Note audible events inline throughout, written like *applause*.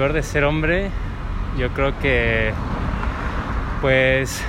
peor de ser hombre, yo creo que pues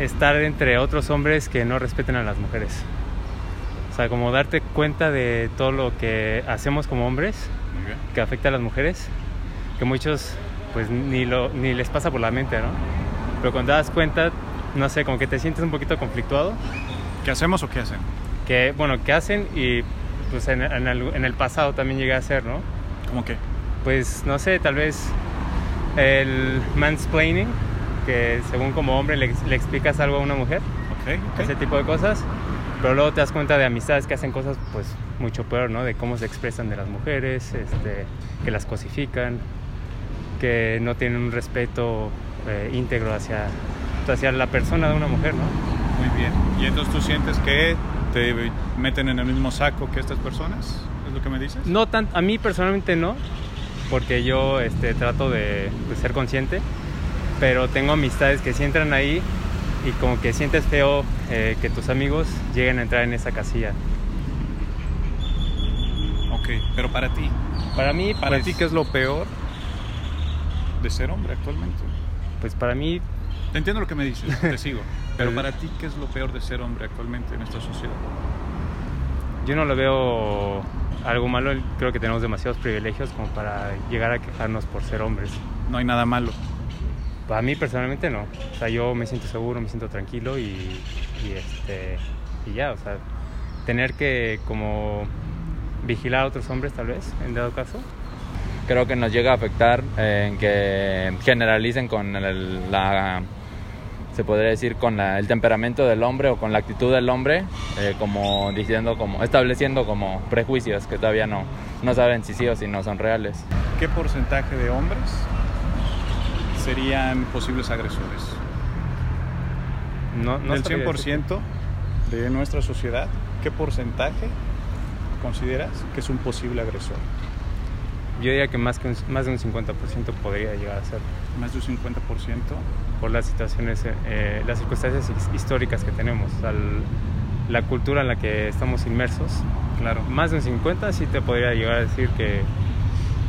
estar entre otros hombres que no respeten a las mujeres. O sea, como darte cuenta de todo lo que hacemos como hombres que afecta a las mujeres, que muchos pues ni, lo, ni les pasa por la mente, ¿no? Pero cuando te das cuenta, no sé, como que te sientes un poquito conflictuado, ¿Qué hacemos o qué hacen? que bueno, que hacen y pues en, en el, en el pasado también llegué a hacer, ¿no? ¿Cómo qué? pues no sé, tal vez el mansplaining, que según como hombre le, le explicas algo a una mujer, Ok, ok. ese tipo de cosas, pero luego te das cuenta de amistades que hacen cosas pues mucho peor, ¿no? De cómo se expresan de las mujeres, este, que las cosifican, que no tienen un respeto eh, íntegro hacia, hacia la persona de una mujer, ¿no? Muy bien. ¿Y entonces tú sientes que te meten en el mismo saco que estas personas? ¿Es lo que me dices? No tan, a mí personalmente no, porque yo este, trato de, de ser consciente, pero tengo amistades que sí entran ahí y como que sientes feo eh, que tus amigos lleguen a entrar en esa casilla. Ok, pero para ti, Para mí, para pues, ti, ¿qué es lo peor de ser hombre actualmente? pues para mí, Te entiendo lo que me dices, te sigo. *laughs* Pero para ti, ¿qué es lo peor de ser hombre actualmente en esta sociedad? Yo no lo veo algo malo, creo que tenemos demasiados privilegios como para llegar a quejarnos por ser hombres. No hay nada malo. Para mí personalmente no, o sea, yo me siento seguro, me siento tranquilo y, y, este, y ya, o sea, tener que como vigilar a otros hombres tal vez, en dado caso. creo que nos llega a afectar en que generalicen con el- la se podría decir con la- el temperamento del hombre o con la actitud del hombre eh, como diciendo como estableciendo como prejuicios que todavía no no saben si sí o si no son reales ¿Qué porcentaje de hombres serían posibles agresores? No, no Del sabría decirte. 100% de nuestra sociedad, ¿qué porcentaje consideras que es un posible agresor? Yo diría que más, que un- más de un 50% podría llegar a ser Más de un 50%. por las situaciones, eh, las circunstancias his- históricas que tenemos, o sea, el- la cultura en la que estamos inmersos. Claro. Más de un 50 sí te podría llegar a decir que,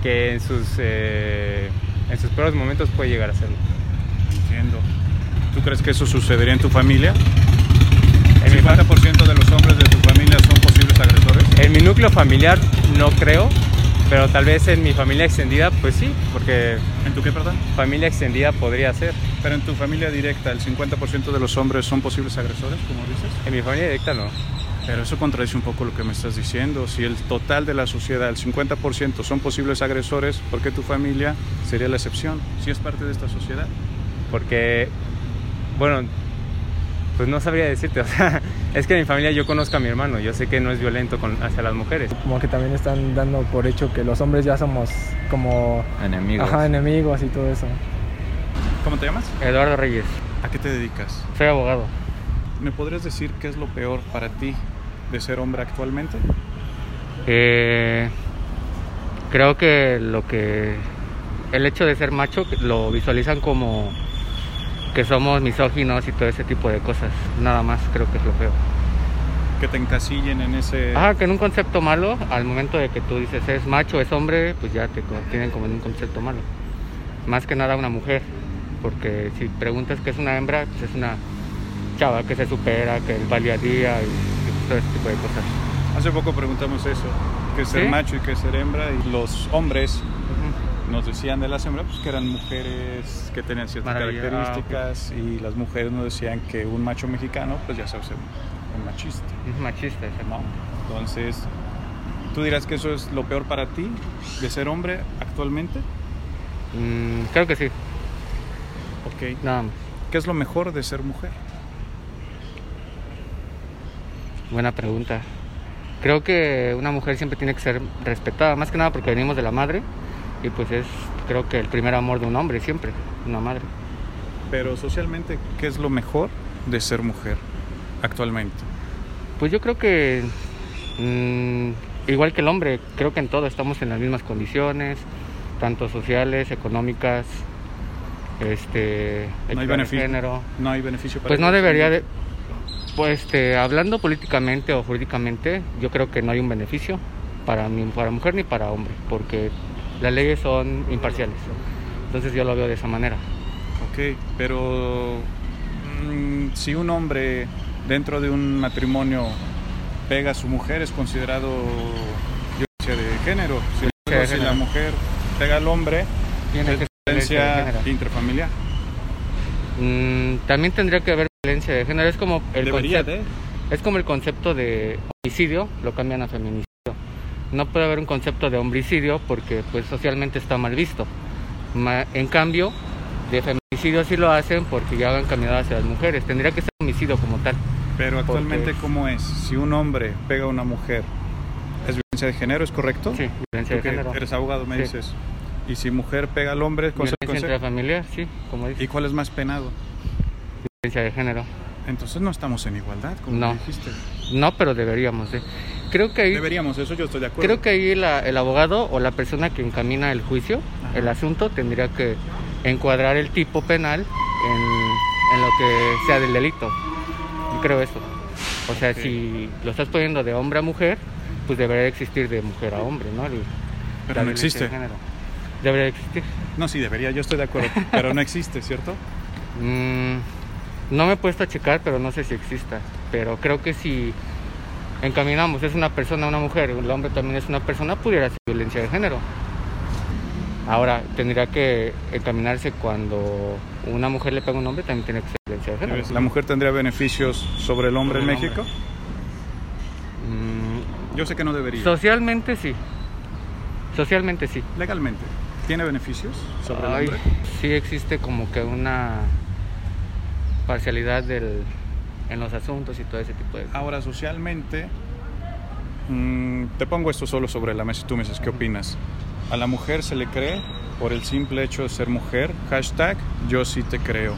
que en, sus, eh, en sus peores momentos puede llegar a serlo. Entiendo. ¿Tú crees que eso sucedería en tu familia? ¿El 50% de los hombres de tu familia son posibles agresores? en mi núcleo familiar no creo, pero tal vez en mi familia extendida pues sí, porque ¿En tu qué, perdón? familia extendida podría ser. Pero en tu familia directa, ¿el 50% de los hombres son posibles agresores, como dices? En mi familia directa no. Pero eso contradice un poco lo que me estás diciendo. Si el total de la sociedad, el 50% son posibles agresores, ¿por qué tu familia sería la excepción? Si es parte de esta sociedad. Porque, bueno, pues no sabría decirte, *laughs* o sea, es que en mi familia yo conozco a mi hermano, yo sé que no es violento con, hacia las mujeres. como que también están dando por hecho que los hombres ya somos como enemigos ajá, enemigos y todo eso. ¿Cómo te llamas? Eduardo Reyes, ¿A qué te dedicas? soy abogado. ¿Me podrías decir qué es lo peor para ti de ser hombre actualmente? Eh, creo que lo que el hecho de ser macho lo visualizan como que somos misóginos y todo ese tipo de cosas. Nada más creo que es lo peor. Que te encasillen en ese... Ajá, que en un concepto malo, al momento de que tú dices es macho, es hombre, pues ya te tienen como en un concepto malo. Más que nada una mujer, porque si preguntas qué es una hembra, pues es una chava que se supera, que va al día a día y, y todo ese tipo de cosas. Hace poco preguntamos eso, qué es ser macho y qué es ser hembra, y los hombres. Nos decían de las hembras pues, que eran mujeres que tenían ciertas Maravilla. Ah, características y las mujeres nos decían que un macho mexicano, pues ya sabes, un, un machista, Es machista, exacto. ¿no? Entonces, ¿tú dirás que eso es lo peor para ti de ser hombre actualmente? Mm, creo que sí, Ok. nada más. ¿Qué es lo mejor de ser mujer? Buena pregunta. Creo que una mujer siempre tiene que ser respetada, más que nada porque venimos de la madre y pues es creo que el primer amor de un hombre siempre, una madre. Pero socialmente, ¿qué es lo mejor de ser mujer actualmente? Pues yo creo que mm, igual que el hombre, creo que en todo estamos en las mismas condiciones, tanto sociales, económicas, este, No hay beneficio. género. No hay beneficio para Pues no debería de, pues este, hablando políticamente o jurídicamente, yo creo que no hay un beneficio para ni para mujer ni para hombre, porque las leyes son imparciales. Entonces yo lo veo de esa manera. Ok, pero mm, si un hombre dentro de un matrimonio pega a su mujer es considerado violencia de género. Si, de si género. la mujer pega al hombre, Tiene es que ser violencia intrafamiliar. Mm, también tendría que haber violencia de género. Es como el Debería concepto, de. es como el concepto de homicidio, lo cambian a feminicidio. No puede haber un concepto de homicidio porque pues socialmente está mal visto. En cambio, de feminicidio sí lo hacen porque ya van caminadas hacia las mujeres. Tendría que ser homicidio como tal. Pero actualmente, Porque- ¿cómo es? Si un hombre pega a una mujer, ¿es violencia de género? ¿Es correcto? Sí, violencia de género. eres abogado, me Sí. dices. Y si mujer pega al hombre, ¿con Violencia intrafamiliar, sí, como dice. ¿y cuál es más penado? Violencia de género. Entonces no estamos en igualdad, como No. dijiste. No, pero deberíamos de. Creo que ahí, Deberíamos, eso yo estoy de acuerdo. creo que ahí la- el abogado o la persona que encamina el juicio, Ajá. el asunto, tendría que encuadrar el tipo penal en, en lo que sea del delito. Creo eso. O sea, si lo estás poniendo de hombre a mujer, pues debería existir de mujer a hombre, ¿no? El- Pero no existe. de. Debería existir. No, sí, debería, yo estoy de acuerdo. pero no *laughs* existe, ¿cierto? Mm, no me he puesto a checar, pero no sé si exista. Pero creo que si encaminamos, es una persona, una mujer, el hombre también es una persona, pudiera ser violencia de género. Ahora, tendría que encaminarse cuando una mujer le pega a un hombre, también tiene que ser violencia de género. ¿La mujer tendría beneficios sobre el hombre en el México? Mm, Yo sé que no debería. socialmente sí. Socialmente sí. Legalmente, ¿tiene beneficios sobre Ay, el hombre? sí existe como que una parcialidad del, en los asuntos y todo ese tipo de cosas. Ahora, socialmente, mm, te pongo esto solo sobre la mesa y tú me dices qué opinas. A la mujer se le cree por el simple hecho de ser mujer. Hashtag yo sí te creo.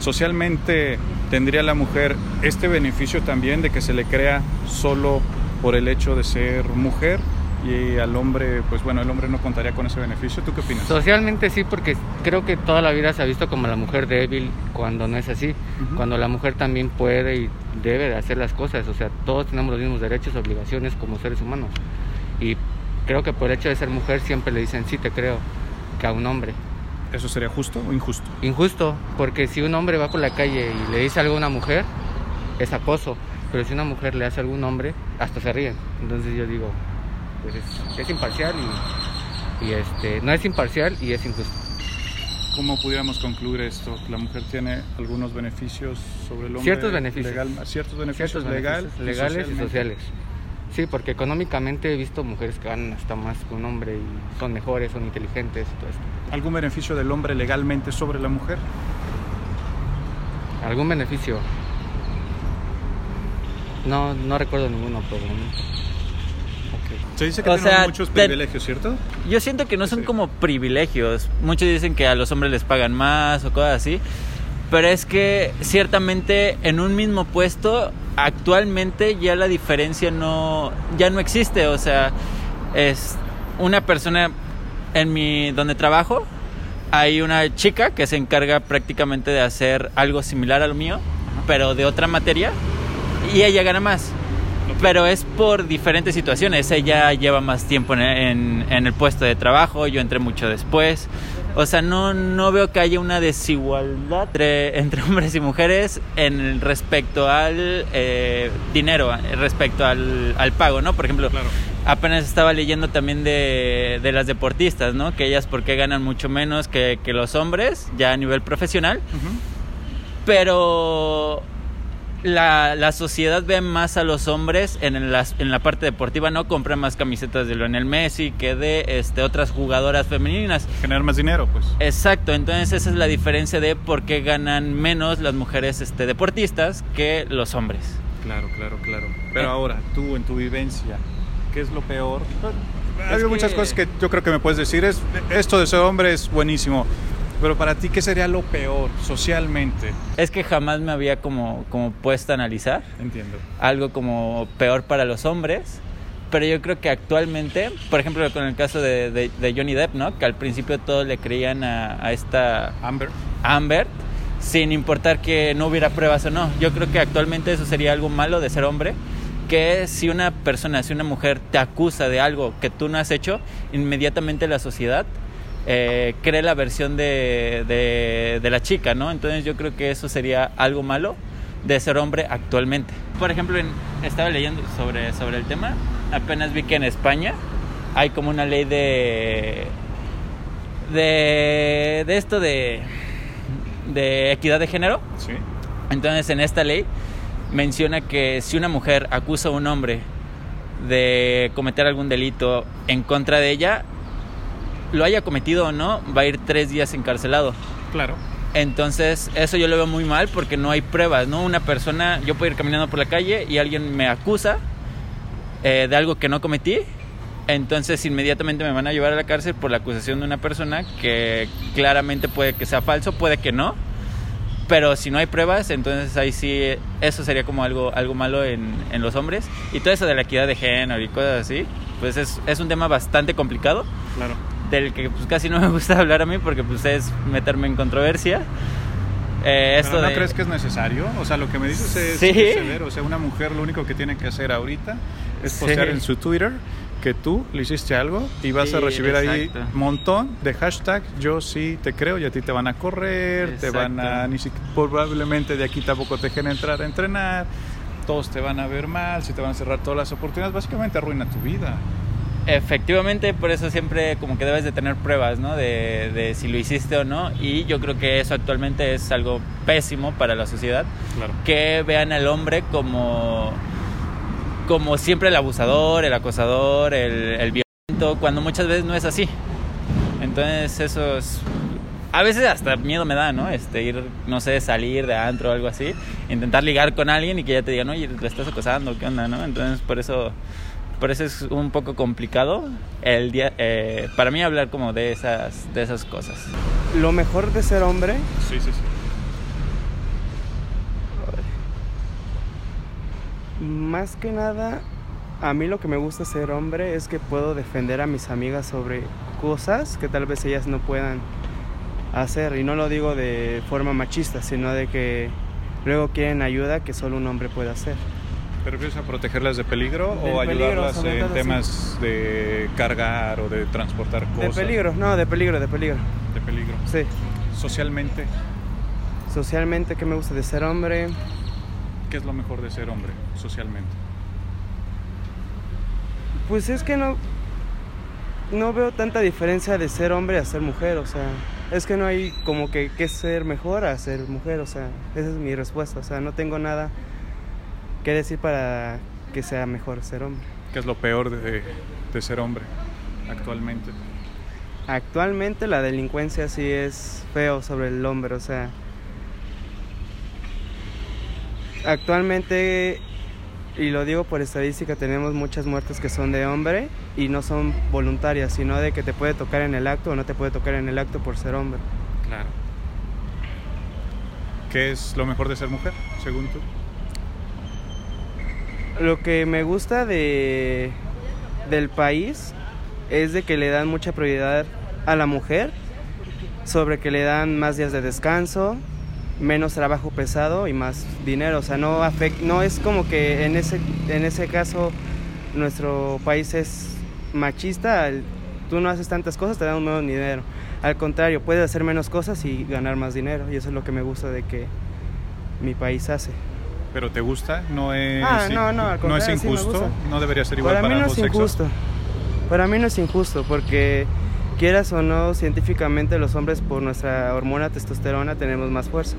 Socialmente, ¿tendría la mujer este beneficio también de que se le crea solo por el hecho de ser mujer? Y al hombre, pues bueno, el hombre no contaría con ese beneficio. ¿Tú qué opinas? Socialmente sí, porque creo que toda la vida se ha visto como la mujer débil cuando no es así. Cuando la mujer también puede y debe de hacer las cosas. O sea, todos tenemos los mismos derechos obligaciones como seres humanos. Y creo que por el hecho de ser mujer siempre le dicen sí te creo que a un hombre. ¿Eso sería justo o injusto? Injusto, porque si un hombre va por la calle y le dice algo a una mujer, es acoso. Pero si una mujer le hace algo a un hombre, hasta se ríen. Entonces yo digo, pues es, es imparcial y, y este, no es imparcial y es injusto. ¿Cómo pudiéramos concluir esto? ¿La mujer tiene algunos beneficios sobre el hombre? Ciertos beneficios. legal- ciertos beneficios, Ciertos legal, beneficios legales y sociales. Sí, porque económicamente he visto mujeres que ganan hasta más que un hombre y son mejores, son inteligentes y todo esto. ¿Algún beneficio del hombre legalmente sobre la mujer? ¿Algún beneficio? No, no recuerdo ninguno por el momento. Se dice que O sea, muchos privilegios, ¿cierto? Yo siento que no son Sí. como privilegios. Muchos dicen que a los hombres les pagan más o cosas así. Pero es que ciertamente en un mismo puesto actualmente ya la diferencia no ya no existe, o sea, es una persona en mi donde trabajo hay una chica que se encarga prácticamente de hacer algo similar a lo mío, pero de otra materia y ella gana más. Pero es por diferentes situaciones. Ella lleva más tiempo en, en- en el puesto de trabajo, yo entré mucho después. O sea, no, no veo que haya una desigualdad entre, *laughs* entre hombres y mujeres en respecto al eh, dinero, respecto al, al pago, ¿no? Por ejemplo, Claro. apenas estaba leyendo también de, de las deportistas, ¿no? Que ellas porque ganan mucho menos que, que los hombres, ya a nivel profesional Ujú. pero la, la sociedad ve más a los hombres en, las, en la parte deportiva, no compran más camisetas de Lionel Messi que de este, otras jugadoras femeninas. Generar más dinero, pues. Exacto, entonces esa es la diferencia de por qué ganan menos las mujeres este, deportistas que los hombres. Claro, claro, claro. Pero Eh. ahora, tú en tu vivencia, ¿qué es lo peor? Hay que- muchas cosas que yo creo que me puedes decir. Es, esto de ser hombre es buenísimo. Pero para ti, ¿qué sería lo peor socialmente? Es que jamás me había como, como puesto a analizar Entiendo. algo como peor para los hombres. Pero yo creo que actualmente, por ejemplo, con el caso de, de- de Johnny Depp, ¿no? Que al principio todos le creían a, a esta Amber. Amber, sin importar que no hubiera pruebas o no. Yo creo que actualmente eso sería algo malo de ser hombre, que si una persona, si una mujer te acusa de algo que tú no has hecho, inmediatamente la sociedad eh, cree la versión de, de, de la chica, ¿no? Entonces yo creo que eso sería algo malo de ser hombre actualmente. Por ejemplo, en- estaba leyendo sobre, sobre el tema, apenas vi que en España hay como una ley de de, de esto de de equidad de género. Sí. Entonces, en esta ley menciona que si una mujer acusa a un hombre de cometer algún delito en contra de ella, lo haya cometido o no, va a ir tres días encarcelado. Claro. Entonces, eso yo lo veo muy mal porque no hay pruebas, ¿no? Una persona, yo puedo ir caminando por la calle y alguien me acusa eh, de algo que no cometí, entonces inmediatamente me van a llevar a la cárcel por la acusación de una persona que claramente puede que sea falso, puede que no, pero si no hay pruebas, entonces ahí sí, eso sería como algo, algo malo en, en los hombres. Y todo eso de la equidad de género y cosas así, pues es, es un tema bastante complicado Claro. Del que pues casi no me gusta hablar a mí porque pues es meterme en controversia. Eh, esto Pero ¿No de- crees que es necesario? O sea, lo que me dices es Sí. severo. O sea, una mujer lo único que tiene que hacer ahorita es Sí. postear en su Twitter que tú le hiciste algo y vas a Sí, recibir ahí exacto. un montón de hashtag yo sí te creo y a ti te van a correr, te van a Exacto. ni siquiera probablemente de aquí tampoco te dejen entrar a entrenar, todos te van a ver mal, si te van a cerrar todas las oportunidades, básicamente arruina tu vida. Efectivamente, por eso siempre como que debes de tener pruebas, ¿no? De, de si lo hiciste o no. Y yo creo que eso actualmente es algo pésimo para la sociedad. Claro. Que vean al hombre como, como siempre el abusador, el acosador, el, el violento, cuando muchas veces no es así. Entonces eso es... A veces hasta miedo me da, ¿no? Este, ir, no sé, salir de antro o algo así, intentar ligar con alguien y que ya te digan, oye, le estás acosando, ¿qué onda, no? Entonces por eso por eso es un poco complicado el día eh, para mí hablar como de esas de esas cosas Lo mejor de ser hombre Sí, sí, sí. Más que nada, a mí lo que me gusta ser hombre es que puedo defender a mis amigas sobre cosas que tal vez ellas no puedan hacer. Y no lo digo de forma machista, sino de que luego quieren ayuda que solo un hombre puede hacer. ¿Pero piensas protegerlas de peligro Del o ayudarlas en temas de cargar o de transportar De cosas? peligro, no, de peligro, de peligro. De peligro. Sí. Socialmente, Socialmente, ¿qué me gusta de ser hombre? ¿qué es lo mejor de ser hombre socialmente? Pues es que no, no veo tanta diferencia de ser hombre a ser mujer, o sea, es que no hay como que, que ser mejor a ser mujer, o sea, esa es mi respuesta, o sea, no tengo nada que decir para que sea mejor ser hombre. ¿Qué es lo peor de, de ser hombre actualmente? Actualmente la delincuencia sí es feo sobre el hombre, o sea, actualmente, y lo digo por estadística, tenemos muchas muertes que son de hombre y no son voluntarias, sino de que te puede tocar en el acto o no te puede tocar en el acto por ser hombre. Claro. ¿Qué es lo mejor de ser mujer, según tú? Lo que me gusta de del país es de que le dan mucha prioridad a la mujer sobre que le dan más días de descanso, menos trabajo pesado y más dinero, o sea, no afect- no es como que en ese en ese caso nuestro país es machista, tú no haces tantas cosas, te dan menos dinero. Al contrario, puedes hacer menos cosas y ganar más dinero y eso es lo que me gusta de que mi país hace. ¿Pero te gusta? ¿No es, Ah, no, no, al ¿no es sí injusto? ¿No debería ser igual para, para, mí no ambos es sexos? injusto. Para mí no es injusto porque quieras o no, científicamente los hombres por nuestra hormona testosterona tenemos más fuerza.